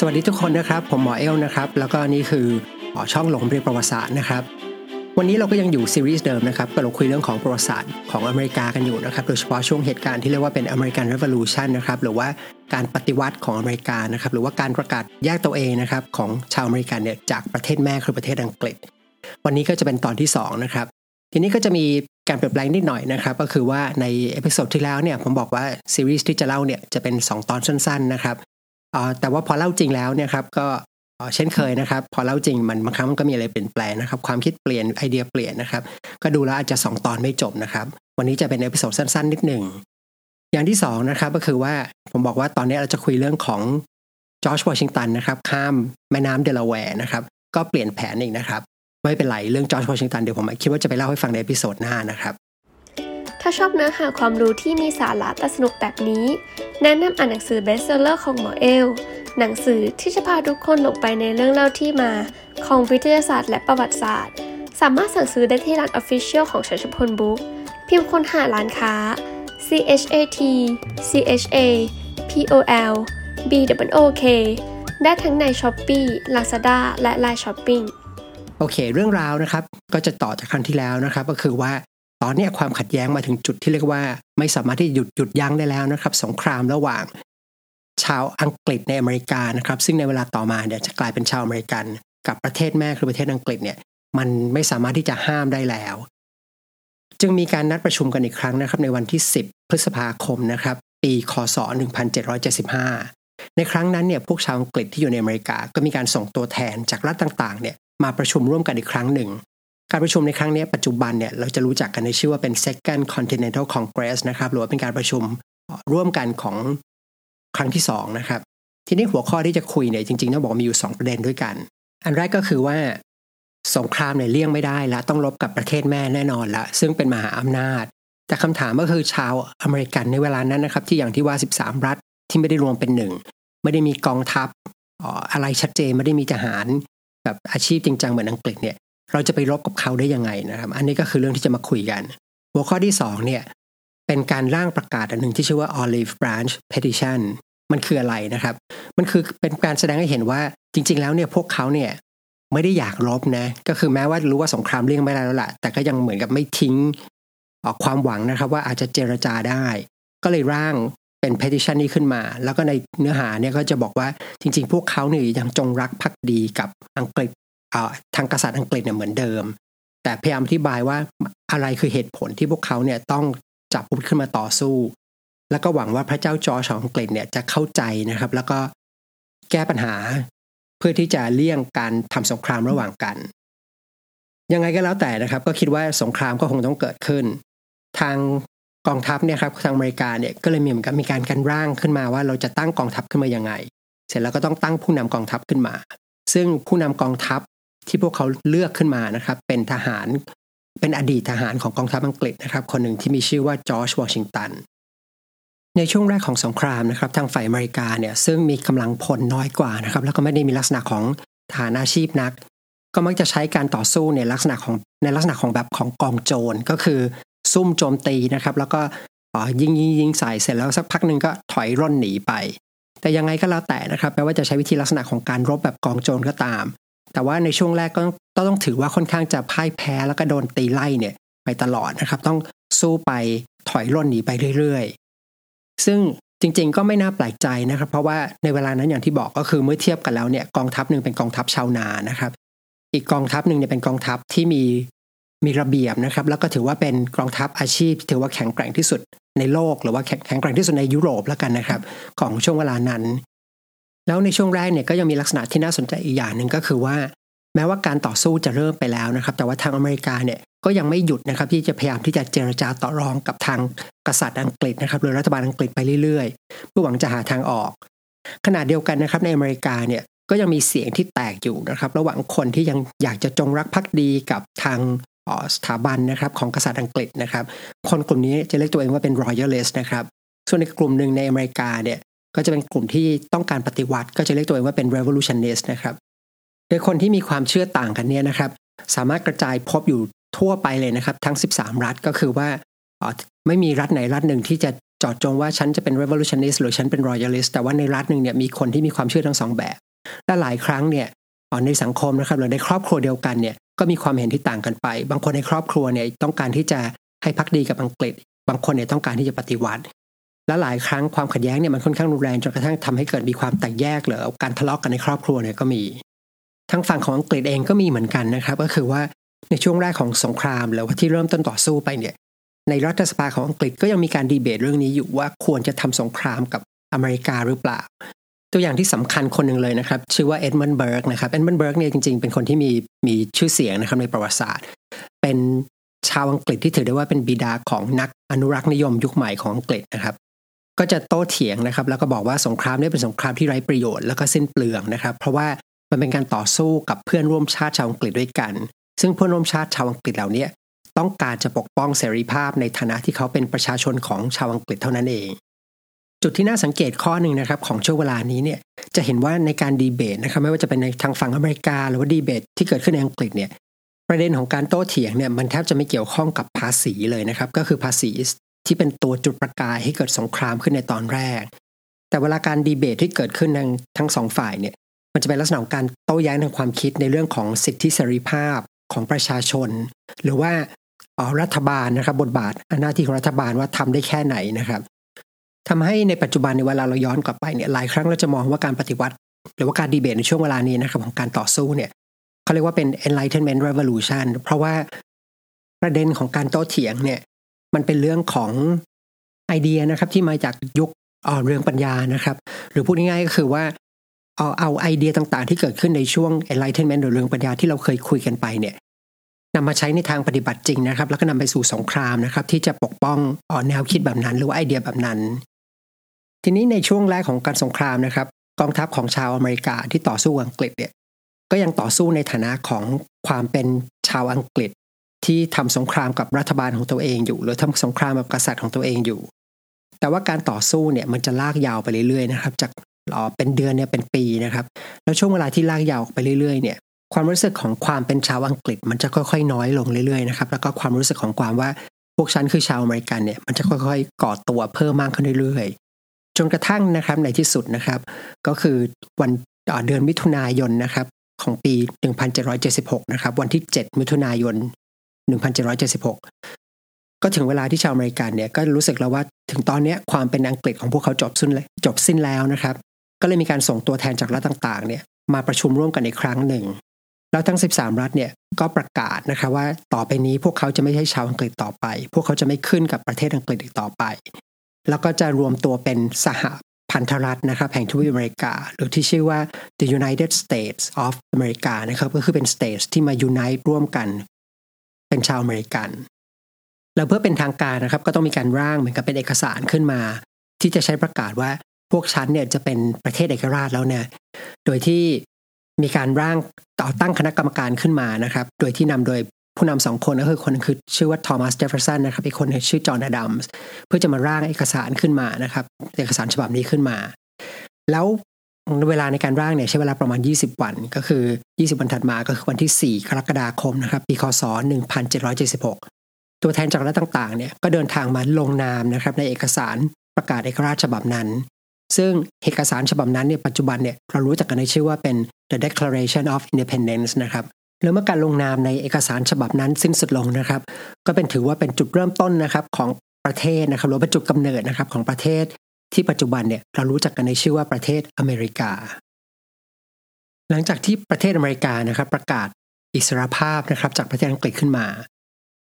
สวัสดีทุกคนนะครับ ผมหมอเอลนะครับ แล้วก็นี่คือช่องหลงเรียนประวัติศาสตร์นะครับ วันนี้เราก็ยังอยู่ซีรีส์เดิมนะครับก็เราคุยเรื่องของประวัติศาสตร์ของอเมริกากันอยู่นะครับ โดยเฉพาะช่วงเหตุการณ์ที่เรียกว่าเป็น American Revolution นะครับ หรือว่าการปฏิวัติของอเมริกานะครับ หรือว่าการประกาศแยกตัวเองนะครับของชาวอเมริกันเนี่ยจากประเทศแม่คือประเทศอังกฤษ วันนี้ก็จะเป็นตอนที่2นะครับทีนี้ก็จะมีการเปลี่ยนแปลงนิดหน่อยนะครับ ก็คือว่าใน episode ที่แล้วเนี่ยผมบอกว่าซีรีส์ที่จะเล่าเนี่ยจะเป็น 2 ตอนสั้นๆนะครับ แต่ว่าพอเล่าจริงแล้วเนี่ยครับก็เช่นเคยนะครับ พอเล่าจริงมันบางครั้งมันก็มีอะไรเปลี่ยนแปลงนะครับ ความคิดเปลี่ยนไอเดียเปลี่ยนนะครับ ก็ดูแล้วอาจจะ 2 ตอนไม่จบนะครับ วันนี้จะเป็น episode สั้น ๆ นิดหนึ่งอย่างที่2นะครับก็คือว่าผมบอกว่าตอนนี้เราจะคุยเรื่องของจอร์จวอชิงตันนะครับข้ามแม่น้ำเดลาแวร์นะครับ ก็เปลี่ยนแผนอีกนะครับ ไม่เป็นไรเรื่องจอร์จวอชิงตันเดี๋ยวผมคิดว่าจะไปเล่าให้ฟังใน episode หน้านะครับ ถ้าชอบเนื้อหาความรู้ที่มีสาระแต่สนุกแบบนี้ แนะนำอ่านหนังสือ best seller ของหมอเอล หนังสือที่จะพาทุกคนลงไปในเรื่องเล่าที่มา ของวิทยาศาสตร์และประวัติศาสตร์ สามารถสั่งซื้อได้ที่ร้าน official ของชัชพล Book พิมพ์ค้นหาร้านค้า C H A T C H A P O L B O O K ได้ทั้งใน Shopee Lazada และ Line Shopping โอเค เรื่องราวนะครับ ก็จะต่อจากครั้งที่แล้วนะครับ ก็คือว่า ตอนนี้ความขัดแย้งมาถึงจุดที่เรียกว่า ไม่สามารถที่หยุดหยุดยั้งได้แล้วนะครับ สงครามระหว่าง ชาวอังกฤษในอเมริกานะครับ ซึ่งในเวลาต่อมาเนี่ยจะกลายเป็นชาวอเมริกัน กับประเทศแม่คือประเทศอังกฤษเนี่ย มันไม่สามารถที่จะห้ามได้แล้ว จึงมีการนัดประชุมกันอีกครั้งนะครับ ในวันที่ 10 พฤษภาคมนะครับ ปีคศ 1775 ในครั้งนั้นเนี่ยพวกชาวอังกฤษที่อยู่ในอเมริกา ก็มีการส่งตัวแทนจากรัฐต่างๆเนี่ยมาประชุมร่วมกันอีกครั้งหนึ่ง การประชุมในครั้งนี้ปัจจุบันเนี่ยเราจะรู้จักกันในชื่อว่าเป็น Second Continental Congress นะครับหรือว่าเป็นการประชุมร่วมกันของครั้งที่2นะครับทีนี้หัวข้อที่จะคุยเนี่ยจริงๆต้องบอกมีอยู่ 2 ประเด็นด้วยกัน อันแรกก็คือว่าสงครามเนี่ยเลี่ยงไม่ได้ละต้องรบกับประเทศแม่แน่นอนละซึ่งเป็นมหาอำนาจ แต่คำถามก็คือชาวอเมริกันในเวลานั้นนะครับที่อย่างที่ว่า 13 รัฐที่ไม่ได้รวมเป็นหนึ่งไม่ได้มีกองทัพอะไรชัดเจนไม่ได้มีทหารแบบอาชีพจริงจังเหมือนอังกฤษเนี่ย เราจะไปรบกับเขาได้ยังไงนะครับ อันนี้ก็คือเรื่องที่จะมาคุยกัน หัวข้อที่2เนี่ยเป็นการร่างประกาศอันหนึ่งที่ชื่อว่า Olive Branch Petition มันคืออะไรนะครับ มันคือเป็นการแสดงให้เห็นว่าจริง ๆ แล้วเนี่ยพวกเขาเนี่ยไม่ได้อยากรบนะ ก็คือแม้ว่ารู้ว่าสงครามเลี่ยงไม่ได้แล้วล่ะ แต่ก็ยังเหมือนกับไม่ทิ้งออกความหวังนะครับ ว่าอาจจะเจรจาได้ ก็เลยร่างเป็น petition นี้ขึ้นมา แล้วก็ในเนื้อหาเนี่ยก็จะบอกว่าจริง ๆ พวกเขาเนี่ยยังจงรักภักดีกับอังกฤษ ทางกษัตริย์อังกฤษเนี่ยเหมือนเดิม แต่พยายามอธิบายว่าอะไรคือเหตุผลที่พวกเขาเนี่ยต้องจับปุ๊บขึ้นมาต่อสู้ แล้วก็หวังว่าพระเจ้าจอร์จของอังกฤษเนี่ยจะเข้าใจนะครับ แล้วก็แก้ปัญหาเพื่อที่จะเลี่ยงการทำสงครามระหว่างกัน ยังไงก็แล้วแต่นะครับ ก็คิดว่าสงครามก็คงต้องเกิดขึ้น ทางกองทัพเนี่ยครับทางอเมริกาเนี่ยก็เลยมีเหมือนกับมีการกันร่างขึ้นมาว่าเราจะตั้งกองทัพขึ้นมายังไง เสร็จแล้วก็ต้องตั้งผู้นำกองทัพขึ้นมา ซึ่งผู้นำกองทัพ ที่พวกเขาเลือกขึ้นมานะครับ เป็นทหารเป็นอดีตทหารของกองทัพอังกฤษนะครับ คนหนึ่งที่มีชื่อว่าจอร์จวอชิงตันในช่วงแรกของสงครามนะครับ ทางฝ่ายอเมริกาเนี่ยซึ่งมีกำลังพลน้อยกว่านะครับ แล้วก็ไม่ได้มีลักษณะของทหารอาชีพนัก ก็มักจะใช้การต่อสู้ในลักษณะของในลักษณะของแบบของกองโจรก็คือซุ่มโจมตีนะครับ แล้วก็ยิงยิงยิงใส่เสร็จแล้วสักพักหนึ่งก็ถอยร่นหนีไป แต่ยังไงก็แล้วแต่นะครับแม้ว่าจะใช้วิธีลักษณะของการรบแบบกองโจรก็ตาม แต่ว่าในช่วงแรกก็ต้องถือว่าค่อนข้างจะพ่ายแพ้แล้วก็โดนตีไล่เนี่ยไปตลอดนะครับ ต้องสู้ไปถอยร่นหนีไปเรื่อยๆ ซึ่งจริง ๆ ก็ไม่น่าแปลกใจนะครับ เพราะว่าในเวลานั้นอย่างที่บอกก็คือเมื่อเทียบกันแล้วเนี่ยกองทัพหนึ่งเป็นกองทัพชาวนานะครับ อีกกองทัพหนึ่งเนี่ยเป็นกองทัพที่มีมีระเบียบนะครับ แล้วก็ถือว่าเป็นกองทัพอาชีพ ถือว่าแข็งแกร่งที่สุดในโลก หรือว่าแข็งแกร่งที่สุดในยุโรปแล้วกันนะครับ ของช่วงเวลานั้น แล้วในช่วงแรกเนี่ยก็ยังมีลักษณะที่น่าสนใจอีกอย่างหนึ่งก็คือว่า แม้ว่าการต่อสู้จะเริ่มไปแล้วนะครับ แต่ว่าทางอเมริกาเนี่ยก็ยังไม่หยุดนะครับที่จะพยายามที่จะเจรจาต่อรองกับทางกษัตริย์อังกฤษนะครับหรือรัฐบาลอังกฤษไปเรื่อยๆ เพื่อหวังจะหาทางออก ขณะเดียวกันนะครับในอเมริกาเนี่ยก็ยังมีเสียงที่แตกอยู่นะครับ ระหว่างคนที่ยังอยากจะจงรักภักดีกับทางสถาบันนะครับของกษัตริย์อังกฤษนะครับ คนกลุ่มนี้จะเรียกตัวเองว่าเป็น royalist นะครับ ส่วนในกลุ่มหนึ่งในอเมริกาเนี่ย ก็จะเป็นกลุ่มที่ต้องการปฏิวัติ ก็จะเรียกตัวเองว่าเป็น revolutionist นะครับ โดยคนที่มีความเชื่อต่างกันเนี่ยนะครับ สามารถกระจายพบอยู่ทั่วไปเลยนะครับ ทั้ง 13 รัฐก็คือว่าไม่มีรัฐไหนรัฐหนึ่งที่จะจอดจงว่าฉันจะเป็น revolutionist หรือฉันเป็น royalist แต่ว่าในรัฐหนึ่งเนี่ยมีคนที่มีความเชื่อทั้งสองแบบและหลายครั้งเนี่ยในสังคมนะครับหรือในครอบครัวเดียวกันเนี่ยก็มีความเห็นที่ต่างกันไป บางคนในครอบครัวเนี่ยต้องการที่จะให้พักดีกับอังกฤษ บางคนเนี่ยต้องการที่จะปฏิวัติ และหลายครั้งความขัดแย้งเนี่ยมันค่อนข้างรุนแรงจนกระทั่งทำให้เกิดมีความแตกแยกหรือการทะเลาะกกันในครอบครัวเนี่ยก็มี ทั้งฝั่งของอังกฤษเองก็มีเหมือนกันนะครับ ก็คือว่าในช่วงแรกของสงครามหรือว่าที่เริ่มต้นต่อสู้ไปเนี่ย ในรัฐสภาของอังกฤษก็ยังมีการดีเบตเรื่องนี้อยู่ว่าควรจะทำสงครามกับอเมริกาหรือเปล่า ตัวอย่างที่สำคัญคนหนึ่งเลยนะครับ ชื่อว่าเอ็ดมันเบิร์กนะครับเอ็ดมันเบิร์กเนี่ยจริงๆ เป็นคนที่มีมีชื่อเสียงนะครับในประวัติศาสตร์ เป็นชาวอังกฤษที่ถือได้ว่าเป็นบิดาของนักอนุรักษ์นิยมยุคใหม่ของอังกฤษนะครับ ก็จะโต้เถียงนะครับ แล้วก็บอกว่าสงครามนี่เป็นสงครามที่ไร้ประโยชน์แล้วก็สิ้นเปลืองนะครับ เพราะว่ามันเป็นการต่อสู้กับเพื่อนร่วมชาติชาวอังกฤษด้วยกัน ซึ่งเพื่อนร่วมชาติชาวอังกฤษเหล่านี้ต้องการจะปกป้องเสรีภาพในฐานะที่เขาเป็นประชาชนของชาวอังกฤษเท่านั้นเอง จุดที่น่าสังเกตข้อหนึ่งนะครับของช่วงเวลานี้เนี่ยจะเห็นว่าในการดีเบตนะครับไม่ว่าจะเป็นในทางฝั่งอเมริกา หรือว่าดีเบตที่เกิดขึ้นในอังกฤษเนี่ยประเด็นของการโต้เถียงเนี่ยมันแทบจะไม่เกี่ยวข้องกับภาษีเลยนะครับ ก็คือภาษี ที่เป็นตัวจุดประกายให้เกิดสงครามขึ้นในตอนแรก แต่เวลาการดีเบตที่เกิดขึ้นทั้งทั้งสองฝ่ายเนี่ย มันจะเป็นลักษณะของการโต้แย้งทางความคิดในเรื่องของสิทธิเสรีภาพของประชาชน หรือว่ารัฐบาลนะครับบทบาทหน้าที่ของรัฐบาลว่าทำได้แค่ไหนนะครับทำให้ในปัจจุบันในเวลาเราย้อนกลับไปเนี่ยหลายครั้งเราจะมองว่าการปฏิวัติ หรือว่าการดีเบตในช่วงเวลานี้นะครับของการต่อสู้เนี่ยเขาเรียกว่าเป็น enlightenment revolution เพราะว่าประเด็นของการโต้เถียงเนี่ย มันเป็นเรื่องของไอเดียนะครับ ที่มาจากยุคเรื่องปัญญานะครับ หรือพูดง่ายๆก็คือว่าเอาเอาไอเดียต่างๆ ที่เกิดขึ้นในช่วง enlightenment หรือเรื่องปัญญาที่เราเคยคุยกันไปเนี่ยนำมาใช้ในทางปฏิบัติจริงนะครับ แล้วก็นำไปสู่สงครามนะครับ ที่จะปกป้องออแนวคิดแบบนั้น หรือว่าไอเดียแบบนั้น ทีนี้ในช่วงแรกของการสงครามนะครับ กองทัพของชาวอเมริกาที่ต่อสู้อังกฤษเนี่ยก็ยังต่อสู้ในฐานะของความเป็นชาวอังกฤษ ที่ทำสงครามกับรัฐบาลของตัวเองอยู่ หรือทำสงครามกับกษัตริย์ของตัวเองอยู่ แต่ว่าการต่อสู้เนี่ยมันจะลากยาวไปเรื่อยๆนะครับ จากเป็นเดือนเนี่ยเป็นปีนะครับ แล้วช่วงเวลาที่ลากยาวไปเรื่อยๆเนี่ยความรู้สึกของความเป็นชาวอังกฤษ มันจะค่อยๆ น้อยลงเรื่อยๆนะครับแล้วก็ความรู้สึกของความว่าพวกฉันคือชาวอเมริกันเนี่ยมันจะค่อยๆ ก่อตัวเพิ่มมากขึ้นเรื่อยๆ จนกระทั่งนะครับในที่สุดนะครับ ก็คือวันเดือนมิถุนายนนะครับของปี 1776 นะครับ วันที่ 7 มิถุนายน 1776 ก็ถึงเวลาที่ชาวอเมริกันเนี่ยก็รู้สึกแล้วว่าถึงตอนนี้ความเป็นอังกฤษของพวกเขาจบสิ้นเลยจบสิ้นแล้วนะครับ ก็เลยมีการส่งตัวแทนจากรัฐต่างๆเนี่ยมาประชุมร่วมกันอีกครั้งหนึ่ง แล้วทั้ง 13 รัฐเนี่ยก็ประกาศนะคะว่าต่อไปนี้พวกเขาจะไม่ใช่ชาวอังกฤษต่อไป พวกเขาจะไม่ขึ้นกับประเทศอังกฤษอีกต่อไป แล้วก็จะรวมตัวเป็นสหพันธรัฐนะครับแห่งทวีปอเมริกา หรือที่ชื่อว่า the United States of America นะครับก็คือเป็น states ที่มา unite ร่วมกัน เป็นชาวอเมริกัน แล้วเพื่อเป็นทางการนะครับ ก็ต้องมีการร่างเหมือนกับเป็นเอกสารขึ้นมา ที่จะใช้ประกาศว่าพวกฉันเนี่ยจะเป็นประเทศเอกราชแล้วเนี่ย โดยที่มีการร่างต่อตั้งคณะกรรมการขึ้นมานะครับ โดยที่นำโดยผู้นำสองคนก็คือคนนึงคือชื่อว่าทอมัสเจฟเฟอร์สันนะครับอีกคนชื่อจอห์นอดัมส์เพื่อจะมาร่างเอกสารขึ้นมานะครับ เอกสารฉบับนี้ขึ้นมา แล้ว เวลาในการร่างเนี่ยใช้เวลาประมาณ 20 วัน ก็คือ 20 วันถัดมาก็คือวันที่ 4 กรกฎาคมนะครับปีคศ 1776 ตัวแทนจากรัฐต่างๆเนี่ยก็เดินทางมาลงนามนะครับในเอกสารประกาศเอกราชฉบับนั้น ซึ่งเอกสารฉบับนั้นเนี่ยปัจจุบันเนี่ยเรารู้จักกันในชื่อว่าเป็น the Declaration of Independence นะครับแล้วเมื่อการลงนามในเอกสารฉบับนั้นสิ้นสุดลงนะครับ ก็เป็นถือว่าเป็นจุดเริ่มต้นนะครับของประเทศนะครับหรือเป็นจุดกำเนิดนะครับของประเทศ ที่ปัจจุบันเนี่ยเรารู้จักกันในชื่อว่าประเทศอเมริกา หลังจากที่ประเทศอเมริกานะครับประกาศอิสรภาพนะครับจากประเทศอังกฤษขึ้นมา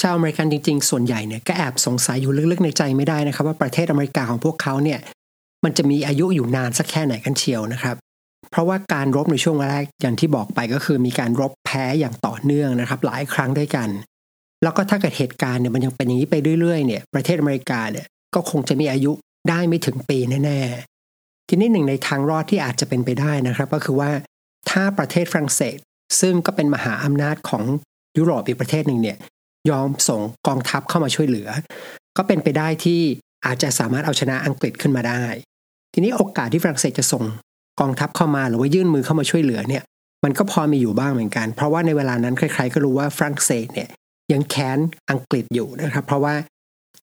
ชาวอเมริกันจริง ๆ ส่วนใหญ่เนี่ยก็แอบสงสัยอยู่ลึกๆในใจไม่ได้นะครับ ว่าประเทศอเมริกาของพวกเขาเนี่ยมันจะมีอายุอยู่นานสักแค่ไหนกันเชียวนะครับ เพราะว่าการรบในช่วงแรกอย่างที่บอกไปก็คือมีการรบแพ้อย่างต่อเนื่องนะครับ หลายครั้งด้วยกัน แล้วก็ถ้าเกิดเหตุการณ์เนี่ยมันยังเป็นอย่างนี้ไปเรื่อยๆเนี่ยประเทศอเมริกาเนี่ยก็คงจะมีอายุ ได้ไม่ถึงปีแน่ๆ ทีนี้หนึ่งในทางรอดที่อาจจะเป็นไปได้นะครับ ก็คือว่าถ้าประเทศฝรั่งเศส ซึ่งก็เป็นมหาอำนาจของยุโรปอีกประเทศหนึ่งเนี่ยยอมส่งกองทัพเข้ามาช่วยเหลือ ก็เป็นไปได้ที่อาจจะสามารถเอาชนะอังกฤษขึ้นมาได้ ทีนี้โอกาสที่ฝรั่งเศสจะส่งกองทัพเข้ามาหรือว่ายื่นมือเข้ามาช่วยเหลือเนี่ย มันก็พอมีอยู่บ้างเหมือนกัน เพราะว่าในเวลานั้นใครๆก็รู้ว่าฝรั่งเศสเนี่ยยังแค้นอังกฤษอยู่นะครับ เพราะว่า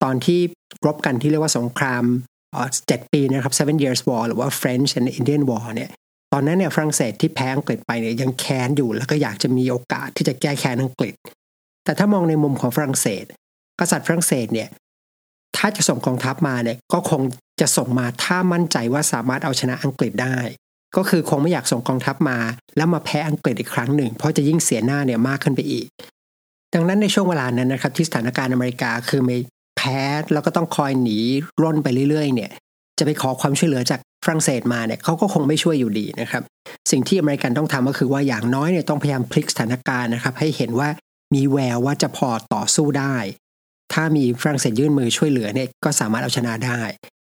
ตอนที่รบกันที่เรียกว่าสงครามเจ็ดปีนะครับ seven years war หรือว่า French and Indian war เนี่ยตอนนั้นเนี่ยฝรั่งเศสที่แพ้อังกฤษไปเนี่ยยังแค้นอยู่แล้วก็อยากจะมีโอกาสที่จะแก้แค้นอังกฤษ แต่ถ้ามองในมุมของฝรั่งเศส กษัตริย์ฝรั่งเศสเนี่ยถ้าจะส่งกองทัพมาเนี่ยก็คงจะส่งมาถ้ามั่นใจว่าสามารถเอาชนะอังกฤษได้ ก็คือคงไม่อยากส่งกองทัพมา แล้วมาแพ้อังกฤษอีกครั้งหนึ่ง เพราะจะยิ่งเสียหน้าเนี่ยมากขึ้นไปอีก ดังนั้นในช่วงเวลานั้นนะครับที่สถานการณ์อเมริกาคือม่ แพ้แล้วก็ต้องคอยหนีร่นไปเรื่อยๆ เนี่ย จะไปขอความช่วยเหลือจากฝรั่งเศสมาเนี่ยเขาก็คงไม่ช่วยอยู่ดีนะครับ สิ่งที่อเมริกันต้องทำก็คือว่าอย่างน้อยเนี่ยต้องพยายามพลิกสถานการณ์นะครับ ให้เห็นว่ามีแววว่าจะพอต่อสู้ได้ ถ้ามีฝรั่งเศสยื่นมือช่วยเหลือเนี่ยก็สามารถเอาชนะได้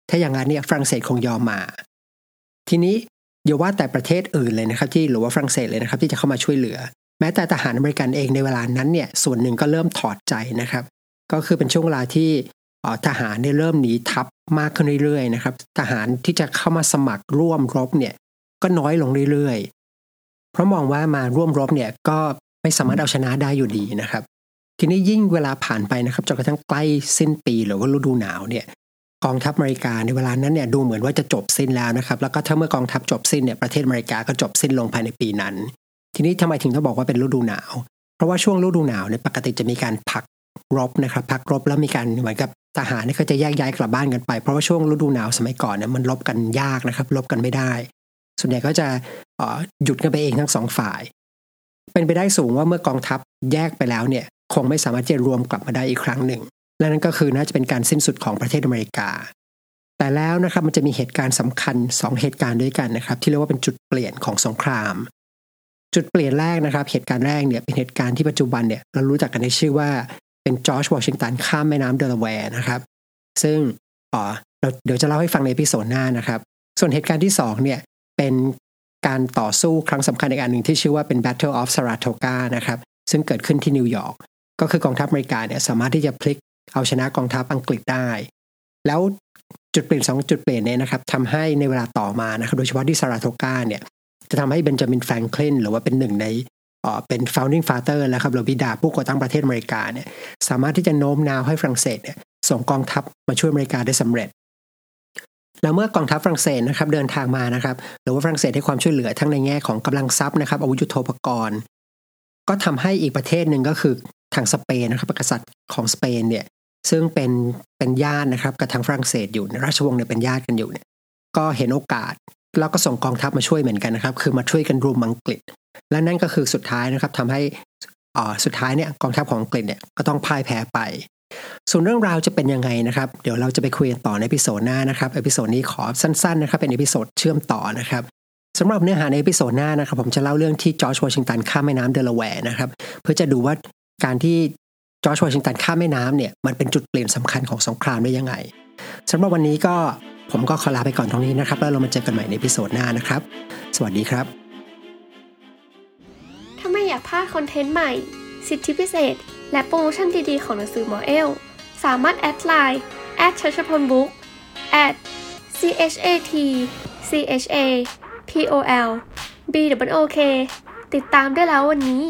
ถ้าอย่างนั้นเนี่ยฝรั่งเศสคงยอมมา ทีนี้อย่าว่าแต่ประเทศอื่นเลยนะครับ ที่หรือว่าฝรั่งเศสเลยนะครับ ที่จะเข้ามาช่วยเหลือ แม้แต่ทหารอเมริกันเองในเวลานั้นเนี่ยส่วนหนึ่งก็เริ่มถอดใจนะครับ ก็คือเป็นช่วงเวลาที่ทหารเนี่ยเริ่มหนีทัพมากขึ้นเรื่อยๆนะครับ ทหารที่จะเข้ามาสมัครร่วมรบเนี่ยก็น้อยลงเรื่อยๆ เพราะมองว่ามาร่วมรบเนี่ยก็ไม่สามารถเอาชนะได้อยู่ดีนะครับ ทีนี้ยิ่งเวลาผ่านไปนะครับจนกระทั่งใกล้สิ้นปีหรือว่าฤดูหนาวเนี่ยกองทัพอเมริกาในเวลานั้นเนี่ยดูเหมือนว่าจะจบสิ้นแล้วนะครับ แล้วก็ถ้าเมื่อกองทัพจบสิ้นเนี่ยประเทศอเมริกาก็จบสิ้นลงภายในปีนั้น ทีนี้ทำไมถึงต้องบอกว่าเป็นฤดูหนาว เพราะว่าช่วงฤดูหนาวเนี่ยปกติจะมีการพัก รบนะครับพักรบแล้วมีการเหมือนกับทหารนี่ก็จะแยกย้ายกลับบ้านกันไป เพราะว่าช่วงฤดูหนาวสมัยก่อนเนี่ยมันลบกันยากนะครับลบกันไม่ได้ ส่วนใหญ่ก็จะหยุดกันไปเองทั้งสองฝ่าย เป็นไปได้สูงว่าเมื่อกองทัพแยกไปแล้วเนี่ยคงไม่สามารถจะรวมกลับมาได้อีกครั้งหนึ่ง และนั่นก็คือน่าจะเป็นการสิ้นสุดของประเทศอเมริกา แต่แล้วนะครับมันจะมีเหตุการณ์สำคัญ 2 เหตุการณ์ด้วยกันนะครับ ที่เรียกว่าเป็นจุดเปลี่ยนของสงคราม จุดเปลี่ยนแรกนะครับ เหตุการณ์แรกเนี่ยเป็นเหตุการณ์ที่ปัจจุบันเนี่ยเรารู้จักกันในชื่อว่า เป็นจอร์จวอชิงตันข้ามแม่น้ำเดลาแวร์นะครับ ซึ่งอ๋อเราเดี๋ยวจะเล่าให้ฟังใน episode หน้านะครับ ส่วนเหตุการณ์ที่2เนี่ยเป็นการต่อสู้ครั้งสำคัญอีกอันหนึ่งที่ชื่อว่าเป็น Battle of Saratoga นะครับซึ่งเกิดขึ้นที่นิวยอร์กก็คือกองทัพอเมริกาเนี่ยสามารถที่จะพลิกเอาชนะกองทัพอังกฤษได้ แล้วจุดเปลี่ยนสองจุดเปลี่ยนเนี่ยนะครับทำให้ในเวลาต่อมานะครับโดยเฉพาะที่ซาราโทกาเนี่ยจะทำให้เบนจามินแฟรงคลินหรือว่าเป็นหนึ่งใน เป็น founding father แล้วครับหรือบิดาผู้ก่อตั้งประเทศอเมริกาเนี่ยสามารถที่จะโน้มน้าวให้ฝรั่งเศสเนี่ยส่งกองทัพมาช่วยอเมริกาได้สำเร็จ แล้วเมื่อกองทัพฝรั่งเศสนะครับเดินทางมานะครับหรือว่าฝรั่งเศสให้ความช่วยเหลือทั้งในแง่ของกำลังทรัพย์นะครับอาวุธยุโทโธปกรณ์ ก็ทำให้อีกประเทศหนึ่งก็คือทางสเปนนะครับกษัตริย์ของสเปนเนี่ยซึ่งเป็นเป็นญาตินะครับกับทางฝรั่งเศสอยู่ราชวงศ์เนี่ยเป็นญาติกันอยู่เนี่ยก็เห็นโอกาสแล้วก็ส่งกองทัพมาช่วยเหมือนกันนะครับ คือมาช่วยกันรุมอังกฤษ และนั่นก็คือสุดท้ายนะครับทำให้สุดท้ายเนี่ยกองทัพของอังกฤษเนี่ยก็ต้องพ่ายแพ้ไป ส่วนเรื่องราวจะเป็นยังไงนะครับ เดี๋ยวเราจะไปคุยกันต่อใน episode หน้านะครับ episode นี้ขอสั้นๆนะครับเป็น episode เชื่อมต่อนะครับสำหรับเนื้อหาใน episode หน้านะครับ ผมจะเล่าเรื่องที่จอร์จวอชิงตันข้ามแม่น้ำเดลาแวร์นะครับ เพื่อจะดูว่าการที่จอร์จวอชิงตันข้ามแม่น้ำเนี่ยมันเป็นจุดเปลี่ยนสำคัญของสงครามได้ยังไงสำหรับวันนี้ก็ผมก็ขอลาไปก่อนตรงนี้นะครับ แล้วเรามาเจอกันใหม่ใน episode หน้านะครับ สวัสดีครับ ไม่อยากพลาด content ใหม่ สิทธิพิเศษ และโปรโมชั่นดีๆ ของหนังสือหมอเอล สามารถ add LINE at ชัชพล Book at c h a t c h a p o l b o o k ติดตามได้แล้ววันนี้